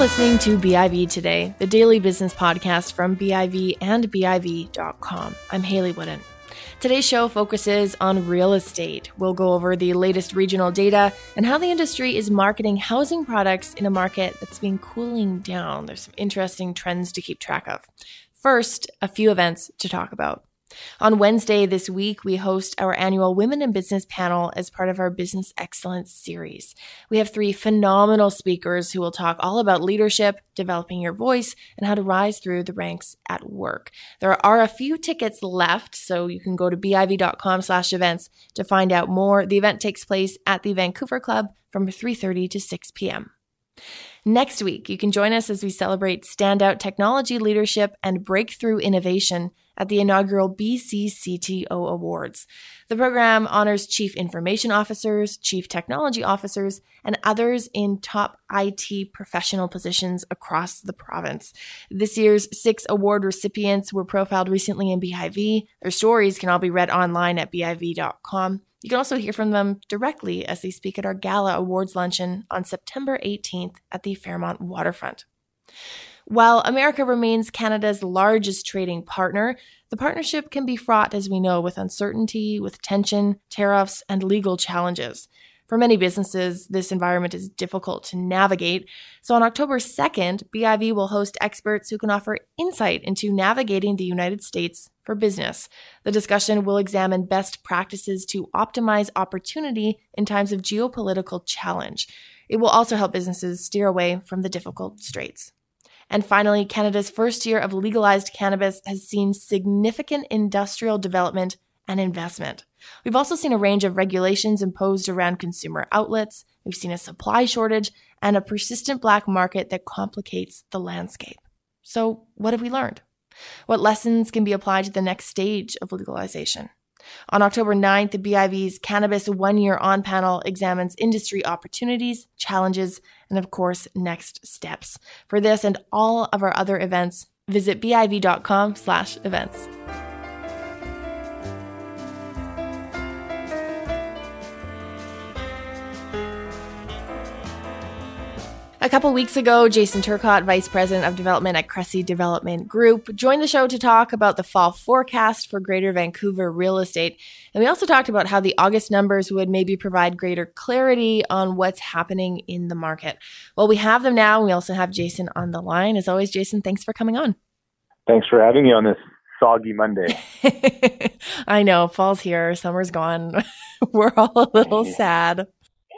listening to BIV Today, the daily business podcast from BIV and BIV.com. I'm Hayley Woodin. Today's show focuses on real estate. We'll go over the latest regional data and how the industry is marketing housing products in a market that's been cooling down. There's some interesting trends to keep track of. First, a few events to talk about. On Wednesday this week, we host our annual Women in Business panel as part of our Business Excellence series. We have three phenomenal speakers who will talk all about leadership, developing your voice, and how to rise through the ranks at work. There are a few tickets left, so you can go to biv.com slash events to find out more. The event takes place at the Vancouver Club from 3.30 to 6 p.m. Next week, you can join us as we celebrate standout technology leadership and breakthrough innovation at the inaugural BCCTO Awards. The program honors chief information officers, chief technology officers, and others in top IT professional positions across the province. This year's six award recipients were profiled recently in BIV. Their stories can all be read online at BIV.com. You can also hear from them directly as they speak at our Gala Awards luncheon on September 18th at the Fairmont Waterfront. While America remains Canada's largest trading partner, the partnership can be fraught, as we know, with uncertainty, with tension, tariffs, and legal challenges. For many businesses, this environment is difficult to navigate. So on October 2nd, BIV will host experts who can offer insight into navigating the United States for business. The discussion will examine best practices to optimize opportunity in times of geopolitical challenge. It will also help businesses steer away from the difficult straits. And finally, Canada's first year of legalized cannabis has seen significant industrial development and investment. We've also seen a range of regulations imposed around consumer outlets. We've seen a supply shortage and a persistent black market that complicates the landscape. So, what have we learned? What lessons can be applied to the next stage of legalization? On October 9th, the BIV's Cannabis One Year On panel examines industry opportunities, challenges, and of course, next steps. For this and all of our other events, visit biv.com slash events. A couple weeks ago, Jason Turcotte, Vice President of Development at Cressey Development Group, joined the show to talk about the fall forecast for Greater Vancouver real estate. And we also talked about how the August numbers would maybe provide greater clarity on what's happening in the market. Well, we have them now. We also have Jason on the line. As always, Jason, thanks for coming on. Thanks for having me on this soggy Monday. I know, fall's here, summer's gone. We're all a little sad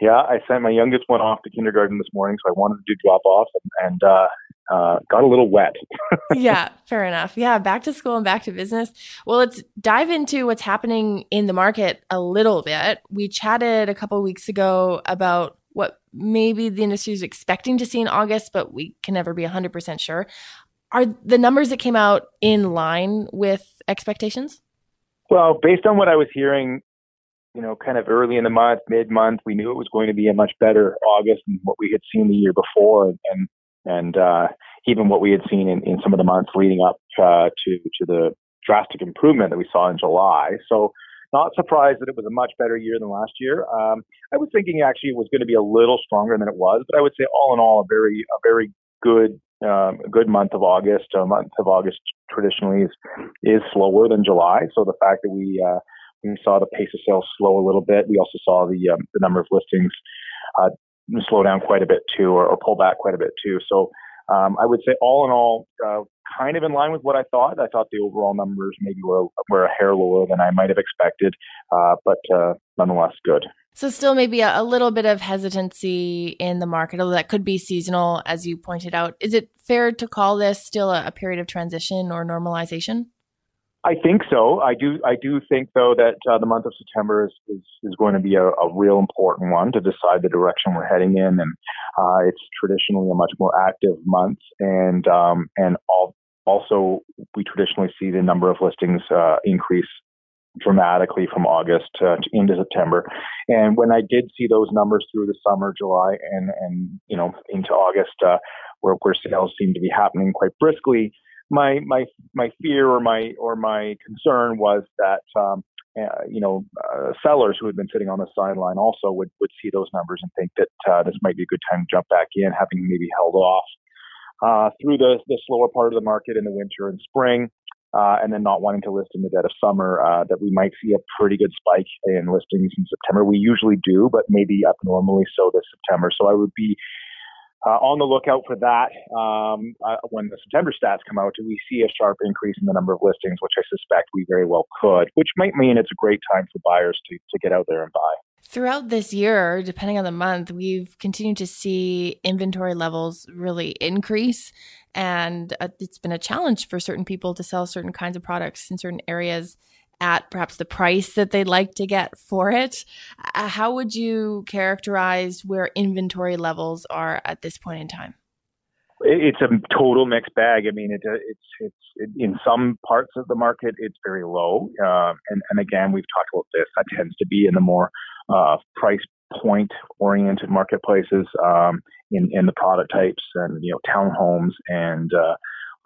yeah, I sent my youngest one off to kindergarten this morning, so I wanted to do drop off and, and uh, uh, got a little wet. yeah, fair enough. Yeah, back to school and back to business. Well, let's dive into what's happening in the market a little bit. We chatted a couple weeks ago about what maybe the industry is expecting to see in August, but we can never be 100% sure. Are the numbers that came out in line with expectations? Well, based on what I was hearing you know, kind of early in the month, mid month, we knew it was going to be a much better August than what we had seen the year before, and and uh, even what we had seen in, in some of the months leading up uh, to to the drastic improvement that we saw in July. So, not surprised that it was a much better year than last year. Um, I was thinking actually it was going to be a little stronger than it was, but I would say all in all a very a very good um, a good month of August. A month of August traditionally is is slower than July, so the fact that we uh, we saw the pace of sales slow a little bit. We also saw the um, the number of listings uh, slow down quite a bit too, or, or pull back quite a bit too. So um, I would say all in all, uh, kind of in line with what I thought. I thought the overall numbers maybe were were a hair lower than I might have expected, uh, but uh, nonetheless good. So still maybe a, a, little bit of hesitancy in the market, although that could be seasonal, as you pointed out. Is it fair to call this still a, a period of transition or normalization? I think so. I do. I do think though that uh, the month of September is, is, is going to be a, a, real important one to decide the direction we're heading in, and uh, it's traditionally a much more active month, and um, and all, also we traditionally see the number of listings uh, increase dramatically from August uh, into September. And when I did see those numbers through the summer, July, and and you know into August, uh, where where sales seem to be happening quite briskly my my my fear or my or my concern was that um, uh, you know uh, sellers who had been sitting on the sideline also would would see those numbers and think that uh, this might be a good time to jump back in, having maybe held off uh, through the, the slower part of the market in the winter and spring, uh, and then not wanting to list in the dead of summer, uh, that we might see a pretty good spike in listings in September. We usually do, but maybe abnormally so this September. So I would be uh, on the lookout for that. Um, uh, when the September stats come out, do we see a sharp increase in the number of listings, which I suspect we very well could, which might mean it's a great time for buyers to, to get out there and buy. Throughout this year, depending on the month, we've continued to see inventory levels really increase. And uh, it's been a challenge for certain people to sell certain kinds of products in certain areas at perhaps the price that they'd like to get for it. Uh, how would you characterize where inventory levels are at this point in time? It's a total mixed bag. I mean, it, uh, it's it's it, in some parts of the market it's very low, uh, and and again we've talked about this. That tends to be in the more uh, price point oriented marketplaces um, in in the product types and you know townhomes and uh,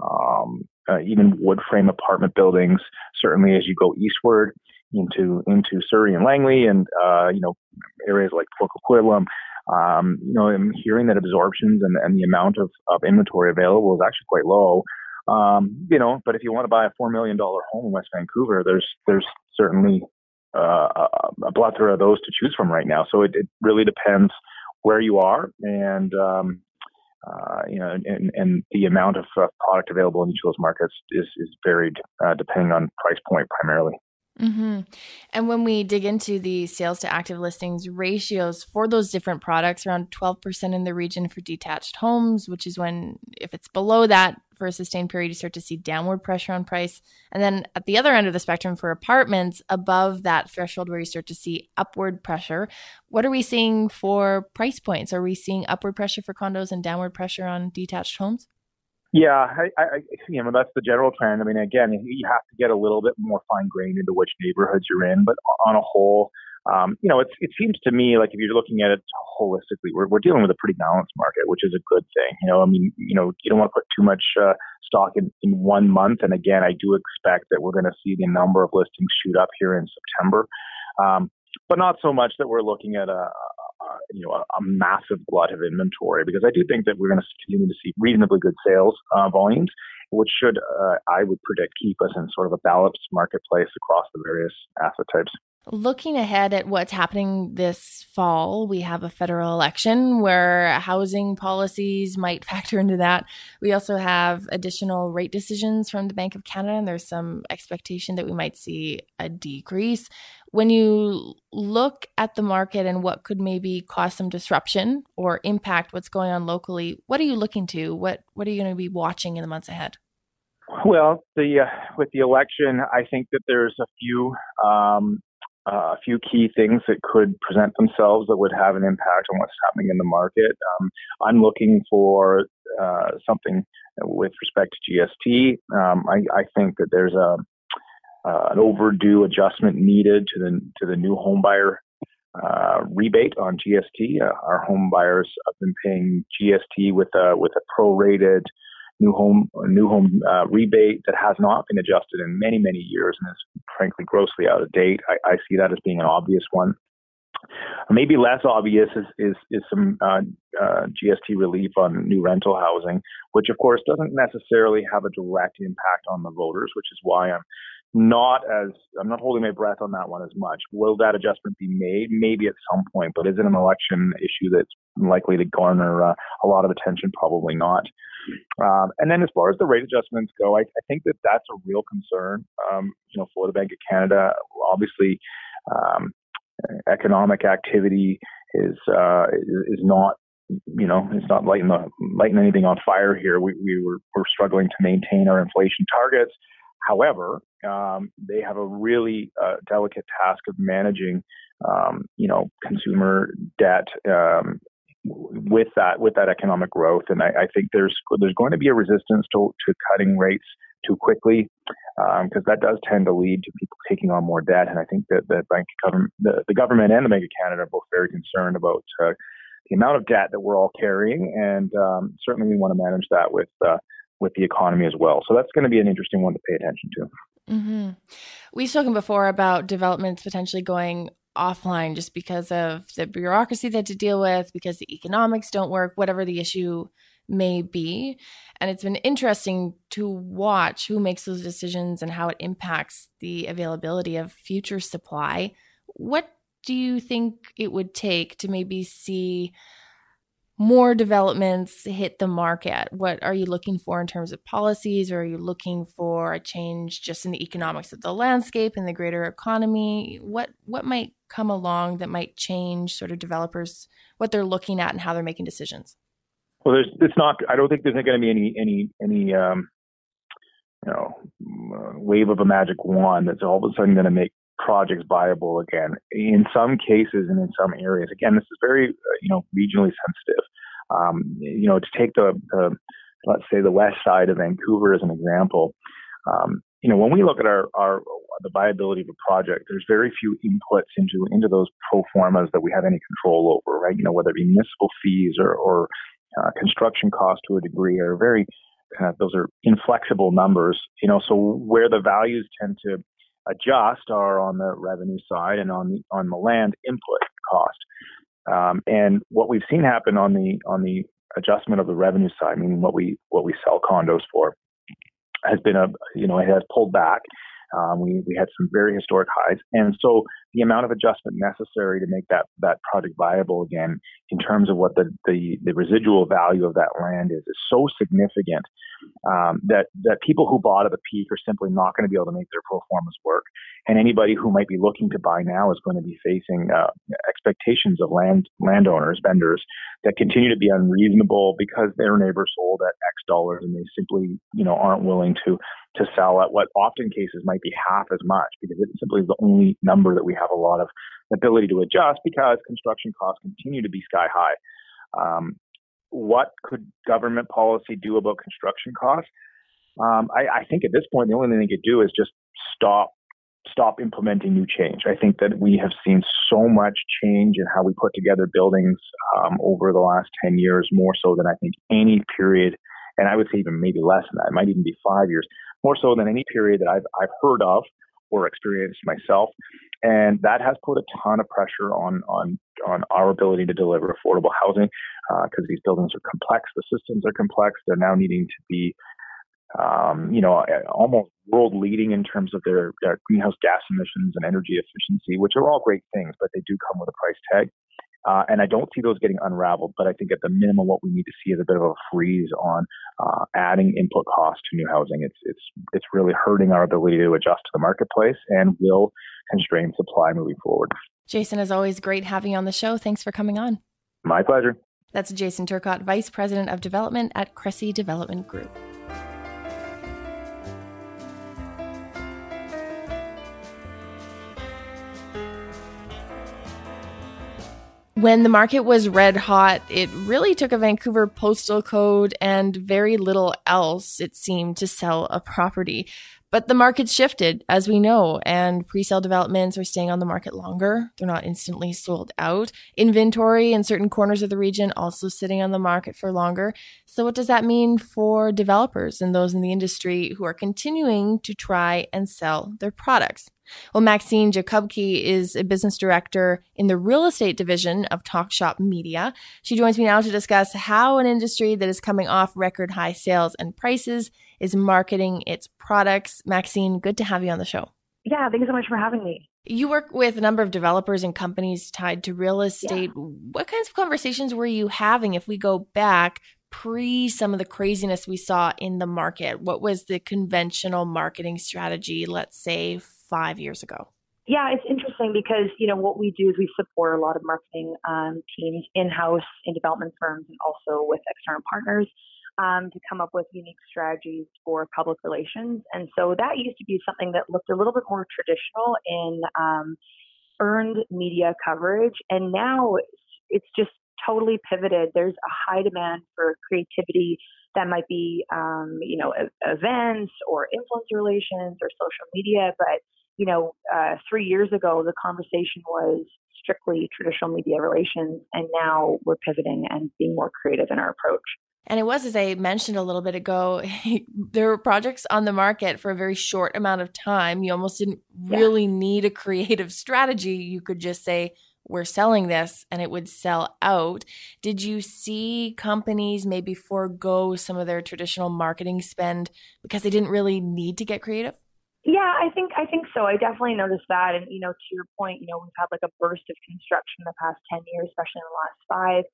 um, uh, even wood frame apartment buildings. Certainly, as you go eastward into into Surrey and Langley, and uh, you know areas like Port Coquitlam, um, you know, I'm hearing that absorptions and, and the amount of, of inventory available is actually quite low. Um, you know, but if you want to buy a four million dollar home in West Vancouver, there's there's certainly uh, a, a plethora of those to choose from right now. So it, it really depends where you are and um, uh, you know, and, and the amount of uh, product available in each of those markets is, is varied uh, depending on price point primarily. Mm-hmm. And when we dig into the sales to active listings ratios for those different products, around 12% in the region for detached homes, which is when, if it's below that for a sustained period, you start to see downward pressure on price. And then at the other end of the spectrum for apartments, above that threshold where you start to see upward pressure, what are we seeing for price points? Are we seeing upward pressure for condos and downward pressure on detached homes? Yeah, I, I, you know that's the general trend. I mean, again, you have to get a little bit more fine grained into which neighborhoods you're in, but on a whole, um, you know, it, it seems to me like if you're looking at it holistically, we're, we're dealing with a pretty balanced market, which is a good thing. You know, I mean, you know, you don't want to put too much uh, stock in, in one month. And again, I do expect that we're going to see the number of listings shoot up here in September, um, but not so much that we're looking at a, you know, a, a, massive glut of inventory because I do think that we're going to continue to see reasonably good sales uh, volumes, which should, uh, I would predict, keep us in sort of a balanced marketplace across the various asset types. Looking ahead at what's happening this fall, we have a federal election where housing policies might factor into that. We also have additional rate decisions from the Bank of Canada, and there's some expectation that we might see a decrease. When you look at the market and what could maybe cause some disruption or impact what's going on locally, what are you looking to? What what are you going to be watching in the months ahead? Well, the uh, with the election, I think that there's a few um, uh, a few key things that could present themselves that would have an impact on what's happening in the market. Um, I'm looking for uh, something with respect to GST. Um, I, I, think that there's a uh, an overdue adjustment needed to the to the new home buyer uh, rebate on GST. Uh, our home buyers have been paying GST with a with a prorated new home new home uh, rebate that has not been adjusted in many many years and is frankly grossly out of date. I, I see that as being an obvious one. Maybe less obvious is is, is some uh, uh, GST relief on new rental housing, which of course doesn't necessarily have a direct impact on the voters, which is why I'm not as I'm not holding my breath on that one as much. Will that adjustment be made? Maybe at some point, but is it an election issue that's likely to garner uh, a lot of attention? Probably not. Um, and then as far as the rate adjustments go, I, I think that that's a real concern. Um, you know, for the Bank of Canada, obviously, um, economic activity is uh, is not you know, it's not lighting the, lighting anything on fire here. We, we were, we're struggling to maintain our inflation targets. However, um, they have a really uh, delicate task of managing, um, you know, consumer debt um, with that with that economic growth. And I, I, think there's there's going to be a resistance to, to cutting rates too quickly because um, that does tend to lead to people taking on more debt. And I think that the bank government, the, the government and the Bank of Canada are both very concerned about uh, the amount of debt that we're all carrying, and um, certainly we want to manage that with uh, with the economy as well. So that's going to be an interesting one to pay attention to. Mm-hmm. We've spoken before about developments potentially going offline just because of the bureaucracy had to deal with, because the economics don't work, whatever the issue may be. And it's been interesting to watch who makes those decisions and how it impacts the availability of future supply. What do you think it would take to maybe see more developments hit the market? What are you looking for in terms of policies? Or are you looking for a change just in the economics of the landscape and the greater economy? What what might come along that might change sort of developers what they're looking at and how they're making decisions? Well, there's it's not. I don't think there's going to be any any any um, you know wave of a magic wand that's all of a sudden going to make projects viable again. In some cases and in some areas, again, this is very uh, you know regionally sensitive. Um, you know, to take the, the let's say the west side of Vancouver as an example. Um, you know, when we look at our, our the viability of a project, there's very few inputs into into those pro formas that we have any control over, right? You know, whether it be municipal fees or, or uh, construction costs to a degree are very of those are inflexible numbers. You know, so where the values tend to adjust are on the revenue side and on the on the land input cost. Um, and what we've seen happen on the on the adjustment of the revenue side, meaning what we what we sell condos for, has been a you know it has pulled back. Um, we we had some very historic highs, and so the amount of adjustment necessary to make that that project viable again, in terms of what the the, the residual value of that land is, is so significant um, that that people who bought at the peak are simply not going to be able to make their pro formas work. And anybody who might be looking to buy now is going to be facing uh, expectations of land landowners, vendors that continue to be unreasonable because their neighbor sold at X dollars and they simply you know aren't willing to to sell at what often cases might be half as much because it simply is the only number that we have a lot of ability to adjust because construction costs continue to be sky high. Um, what could government policy do about construction costs? Um, I, I, think at this point, the only thing they could do is just stop stop implementing new change. I think that we have seen so much change in how we put together buildings um, over the last 10 years, more so than I think any period, and I would say even maybe less than that. It might even be five years, more so than any period that I've, I've heard of or experienced myself. And that has put a ton of pressure on on on our ability to deliver affordable housing because uh, these buildings are complex, the systems are complex. They're now needing to be um, you know, almost world leading in terms of their, their, greenhouse gas emissions and energy efficiency, which are all great things, but they do come with a price tag. Uh, and I don't see those getting unraveled, but I think at the minimum, what we need to see is a bit of a freeze on uh, adding input costs to new housing. It's it's it's really hurting our ability to adjust to the marketplace and will constrain supply moving forward. Jason, as always, great having you on the show. Thanks for coming on. My pleasure. That's Jason Turcotte, Vice President of Development at Cressey Development Group. When the market was red hot, it really took a Vancouver postal code and very little else, it seemed, to sell a property. But the market's shifted, as we know, and pre-sale developments are staying on the market longer. They're not instantly sold out. Inventory in certain corners of the region also sitting on the market for longer. So what does that mean for developers and those in the industry who are continuing to try and sell their products? Well, Maxine Jakubki is a business director in the real estate division of Talk Shop Media. She joins me now to discuss how an industry that is coming off record high sales and prices is marketing its products. Maxine, good to have you on the show. Yeah, thank you so much for having me. You work with a number of developers and companies tied to real estate. Yeah. What kinds of conversations were you having if we go back pre some of the craziness we saw in the market? What was the conventional marketing strategy, let's say, five years ago? Yeah, it's interesting because you know what we do is we support a lot of marketing um, teams in house in development firms and also with external partners um, to come up with unique strategies for public relations. And so that used to be something that looked a little bit more traditional in um, earned media coverage, and now it's just totally pivoted. There's a high demand for creativity that might be, um, you know, events or influencer relations or social media, but you know, uh, three years ago, the conversation was strictly traditional media relations, and now we're pivoting and being more creative in our approach. And it was, as I mentioned a little bit ago, there were projects on the market for a very short amount of time. You almost didn't really yeah. need a creative strategy. You could just say, we're selling this and it would sell out. Did you see companies maybe forego some of their traditional marketing spend because they didn't really need to get creative? Yeah, I think I think so. I definitely noticed that, and you know, to your point, you know, we've had like a burst of construction in the past ten years, especially in the last five.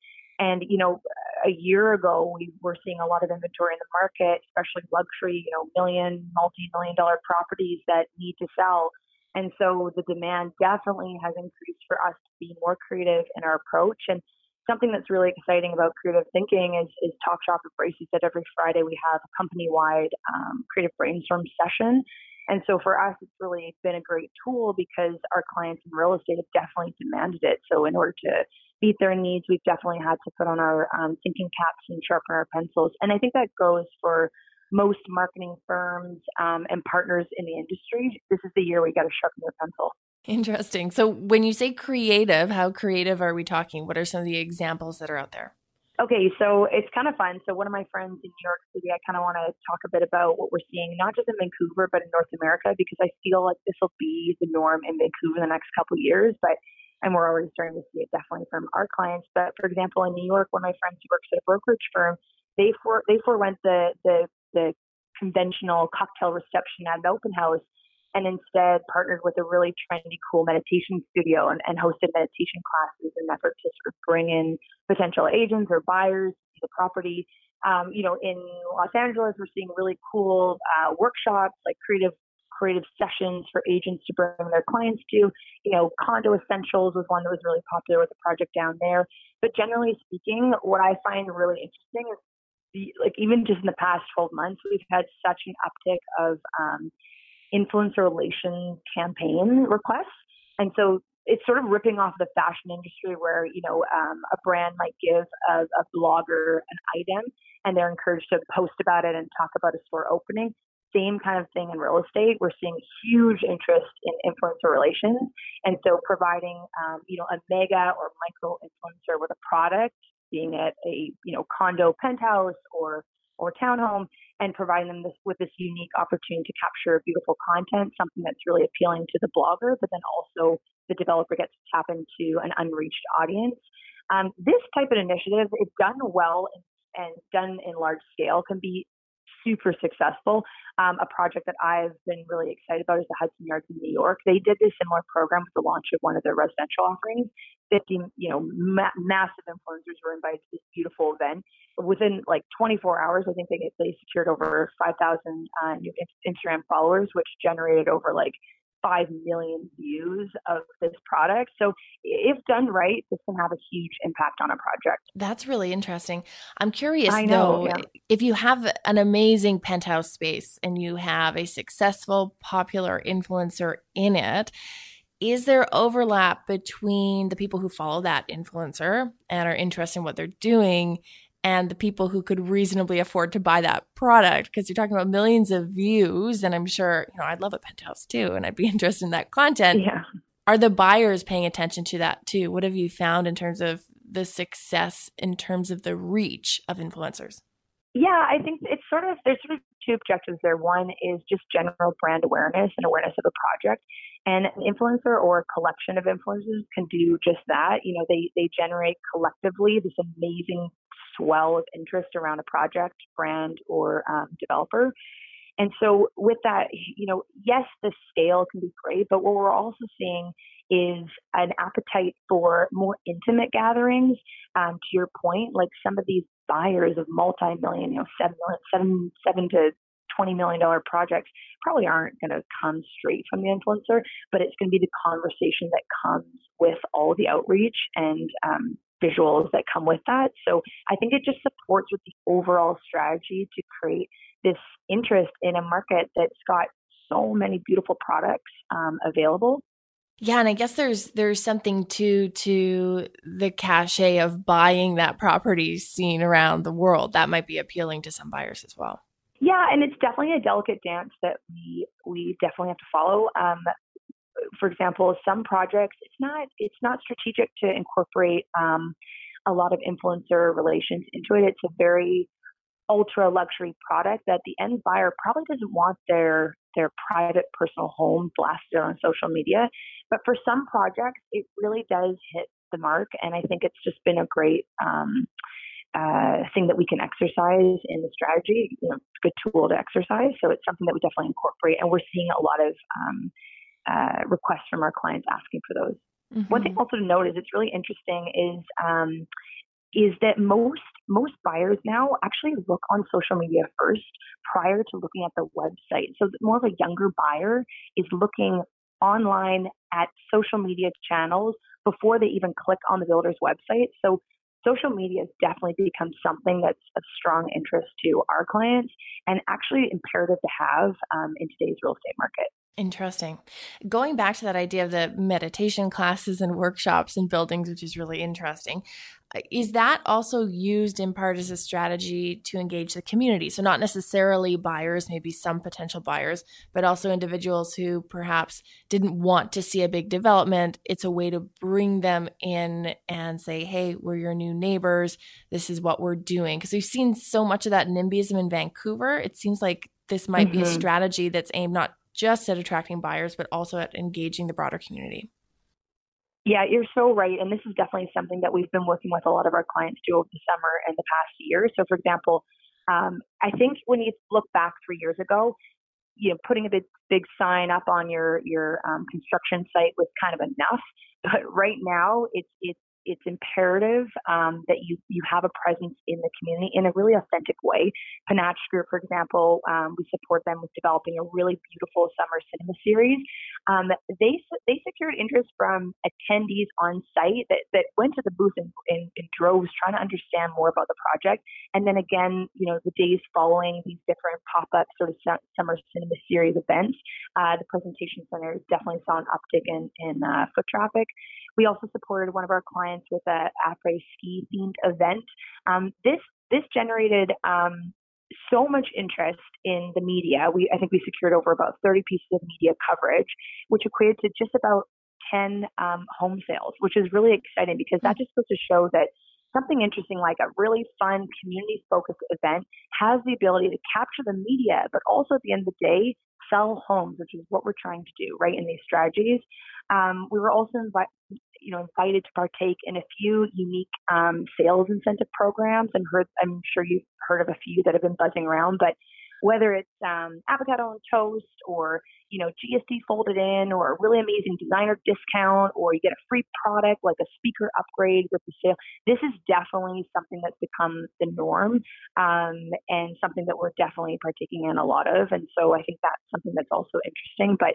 And you know, a year ago, we were seeing a lot of inventory in the market, especially luxury, you know, million, multi-million dollar properties that need to sell. And so the demand definitely has increased for us to be more creative in our approach. And something that's really exciting about creative thinking is, is Talk Shop at Bracy said every Friday we have a company-wide um, creative brainstorm session. And so for us, it's really been a great tool because our clients in real estate have definitely demanded it. So in order to meet their needs, we've definitely had to put on our um, thinking caps and sharpen our pencils. And I think that goes for most marketing firms um, and partners in the industry. This is the year we got to sharpen your pencil. Interesting. So when you say creative, how creative are we talking? What are some of the examples that are out there? Okay, so it's kind of fun. So one of my friends in New York City, I kind of want to talk a bit about what we're seeing, not just in Vancouver, but in North America, because I feel like this will be the norm in Vancouver in the next couple of years. But and we're already starting to see it definitely from our clients. But for example, in New York, one of my friends who works at a brokerage firm, they for they forewent the the the conventional cocktail reception at an open house and instead partnered with a really trendy, cool meditation studio and, and hosted meditation classes in an effort to sort of bring in potential agents or buyers to the property. Um, you know, in Los Angeles, we're seeing really cool uh, workshops, like creative creative sessions for agents to bring their clients to. You know, Condo Essentials was one that was really popular with the project down there. But generally speaking, what I find really interesting is the, like even just in the past 12 months, we've had such an uptick of um, influencer relations campaign requests. And so it's sort of ripping off the fashion industry where, you know, um, a brand might give a, a blogger an item and they're encouraged to post about it and talk about a store opening same kind of thing in real estate. We're seeing huge interest in influencer relations, and so providing um, you know a mega or micro influencer with a product, being it a you know condo penthouse or or townhome, and providing them this, with this unique opportunity to capture beautiful content, something that's really appealing to the blogger, but then also the developer gets to tap into an unreached audience. Um, this type of initiative, if done well and, and done in large scale, can be super successful. Um, a project that I've been really excited about is the Hudson Yards in New York. They did this similar program with the launch of one of their residential offerings. 50, you know, ma- massive influencers were invited to this beautiful event. Within like 24 hours, I think they, they secured over 5,000 uh, new Instagram followers, which generated over like 5 million views of this product. So, if done right, this can have a huge impact on a project. That's really interesting. I'm curious know, though, yeah. if you have an amazing penthouse space and you have a successful, popular influencer in it, is there overlap between the people who follow that influencer and are interested in what they're doing and the people who could reasonably afford to buy that product because you're talking about millions of views and i'm sure you know i'd love a penthouse too and i'd be interested in that content. Yeah. Are the buyers paying attention to that too? What have you found in terms of the success in terms of the reach of influencers? Yeah i think it's sort of there's sort of two objectives there. One is just general brand awareness and awareness of a project and an influencer or a collection of influencers can do just that. You know, they, they generate collectively this amazing swell of interest around a project, brand, or um, developer. And so, with that, you know, yes, the scale can be great, but what we're also seeing is an appetite for more intimate gatherings. Um, to your point, like some of these buyers of multi-million, you know, seven, seven, seven to twenty million dollar projects probably aren't going to come straight from the influencer, but it's going to be the conversation that comes with all the outreach and um, visuals that come with that. So I think it just supports with the overall strategy to create this interest in a market that's got so many beautiful products um, available. Yeah, and I guess there's there's something to to the cachet of buying that property seen around the world that might be appealing to some buyers as well. Yeah, and it's definitely a delicate dance that we we definitely have to follow. Um, for example, some projects it's not it's not strategic to incorporate um, a lot of influencer relations into it. It's a very ultra luxury product that the end buyer probably doesn't want their their private personal home blasted on social media. But for some projects, it really does hit the mark, and I think it's just been a great um, uh, thing that we can exercise in the strategy. You know, good tool to exercise. So it's something that we definitely incorporate, and we're seeing a lot of um, uh, requests from our clients asking for those. Mm-hmm. One thing also to note is it's really interesting is um, is that most most buyers now actually look on social media first prior to looking at the website. So more of a younger buyer is looking online at social media channels before they even click on the builder's website. So social media has definitely become something that's of strong interest to our clients and actually imperative to have um, in today's real estate market. Interesting. Going back to that idea of the meditation classes and workshops and buildings, which is really interesting, uh, is that also used in part as a strategy to engage the community? So, not necessarily buyers, maybe some potential buyers, but also individuals who perhaps didn't want to see a big development. It's a way to bring them in and say, hey, we're your new neighbors. This is what we're doing. Because we've seen so much of that NIMBYism in Vancouver. It seems like this might mm-hmm. be a mm-hmm. strategy that's aimed not just at attracting buyers, but also at engaging the broader community. Yeah, you're so right. And this is definitely something that we've been working with a lot of our clients do over the summer and the past year. So, for example, um, I think when you look back three years ago, you know, putting a big big sign up on your your um, construction site was kind of enough. But right now, it's it's it's imperative um, that you you have a presence in the community in a really authentic way. Panatch Group, for example, um, we support them with developing a really beautiful summer cinema series. Um, they they secured interest from attendees on site that, that went to the booth in, in, in droves, trying to understand more about the project. And then again, you know, the days following these different pop up sort of summer cinema series events, uh, the presentation center definitely saw an uptick in in uh, foot traffic. We also supported one of our clients with a après ski themed event. Um, this this generated um, so much interest in the media. We I think we secured over about 30 pieces of media coverage, which equated to just about 10 um, home sales, which is really exciting because that just goes to show that something interesting like a really fun community focused event has the ability to capture the media, but also at the end of the day, sell homes, which is what we're trying to do, right, in these strategies. Um, we were also invi- you know, invited to partake in a few unique um, sales incentive programs, and heard, I'm sure you've heard of a few that have been buzzing around. But whether it's um, avocado on toast or you know GST folded in or a really amazing designer discount or you get a free product like a speaker upgrade with the sale. This is definitely something that's become the norm um, and something that we're definitely partaking in a lot of. And so I think that's something that's also interesting. But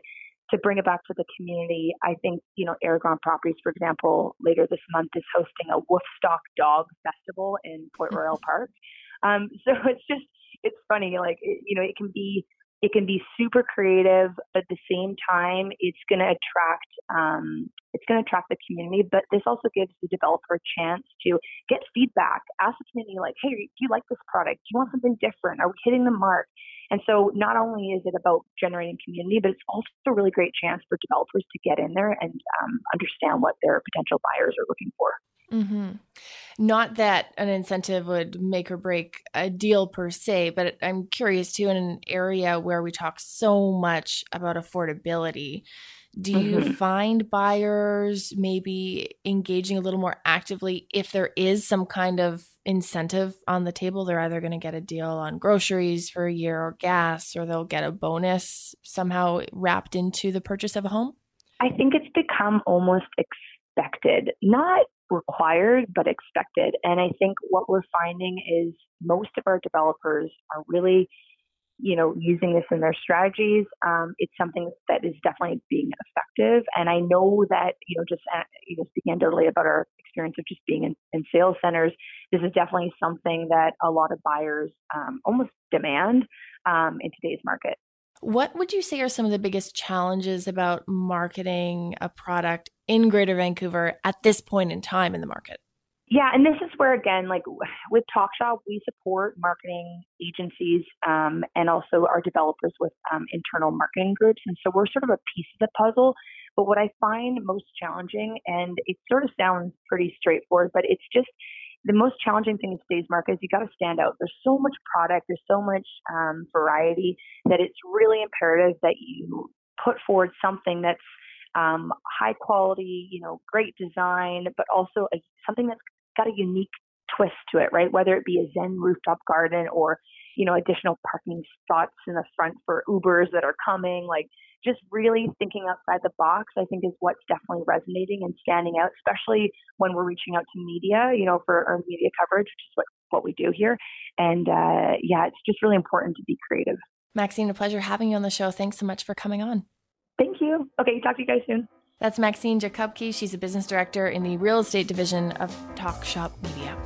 to bring it back to the community, I think, you know, Aragon Properties, for example, later this month is hosting a Woofstock Dog Festival in Port Royal Park. Um, so it's just, it's funny, like, it, you know, it can be, it can be super creative, but at the same time, it's going to attract, um, it's going to attract the community. But this also gives the developer a chance to get feedback, ask the community, like, hey, do you like this product? Do you want something different? Are we hitting the mark? And so not only is it about generating community, but it's also a really great chance for developers to get in there and um, understand what their potential buyers are looking for. Mm-hmm. Not that an incentive would make or break a deal per se, but I'm curious too in an area where we talk so much about affordability. Do you mm-hmm. find buyers maybe engaging a little more actively if there is some kind of incentive on the table? They're either going to get a deal on groceries for a year or gas, or they'll get a bonus somehow wrapped into the purchase of a home? I think it's become almost expected. Not required, but expected. And I think what we're finding is most of our developers are really, you know, using this in their strategies. Um, it's something that is definitely being effective. And I know that, you know, just uh, you know, speaking anecdotally about our experience of just being in, in, sales centers, this is definitely something that a lot of buyers um, almost demand um, in today's market. What would you say are some of the biggest challenges about marketing a product in Greater Vancouver at this point in time in the market? Yeah, and this is where again, like with TalkShop, we support marketing agencies um, and also our developers with um, internal marketing groups, and so we're sort of a piece of the puzzle. But what I find most challenging, and it sort of sounds pretty straightforward, but it's just the most challenging thing in today's market is you got to stand out. There's so much product, there's so much um, variety that it's really imperative that you put forward something that's um, high quality, you know, great design, but also a, something that's got a unique twist to it, right? Whether it be a Zen rooftop garden or, you know, additional parking spots in the front for Ubers that are coming, like just really thinking outside the box, I think is what's definitely resonating and standing out, especially when we're reaching out to media, you know, for our media coverage, which is what, what we do here. And uh, yeah, it's just really important to be creative. Maxine, a pleasure having you on the show. Thanks so much for coming on. Thank you. Okay, talk to you guys soon. That's Maxine Jakubki. She's a business director in the real estate division of Talk Shop Media.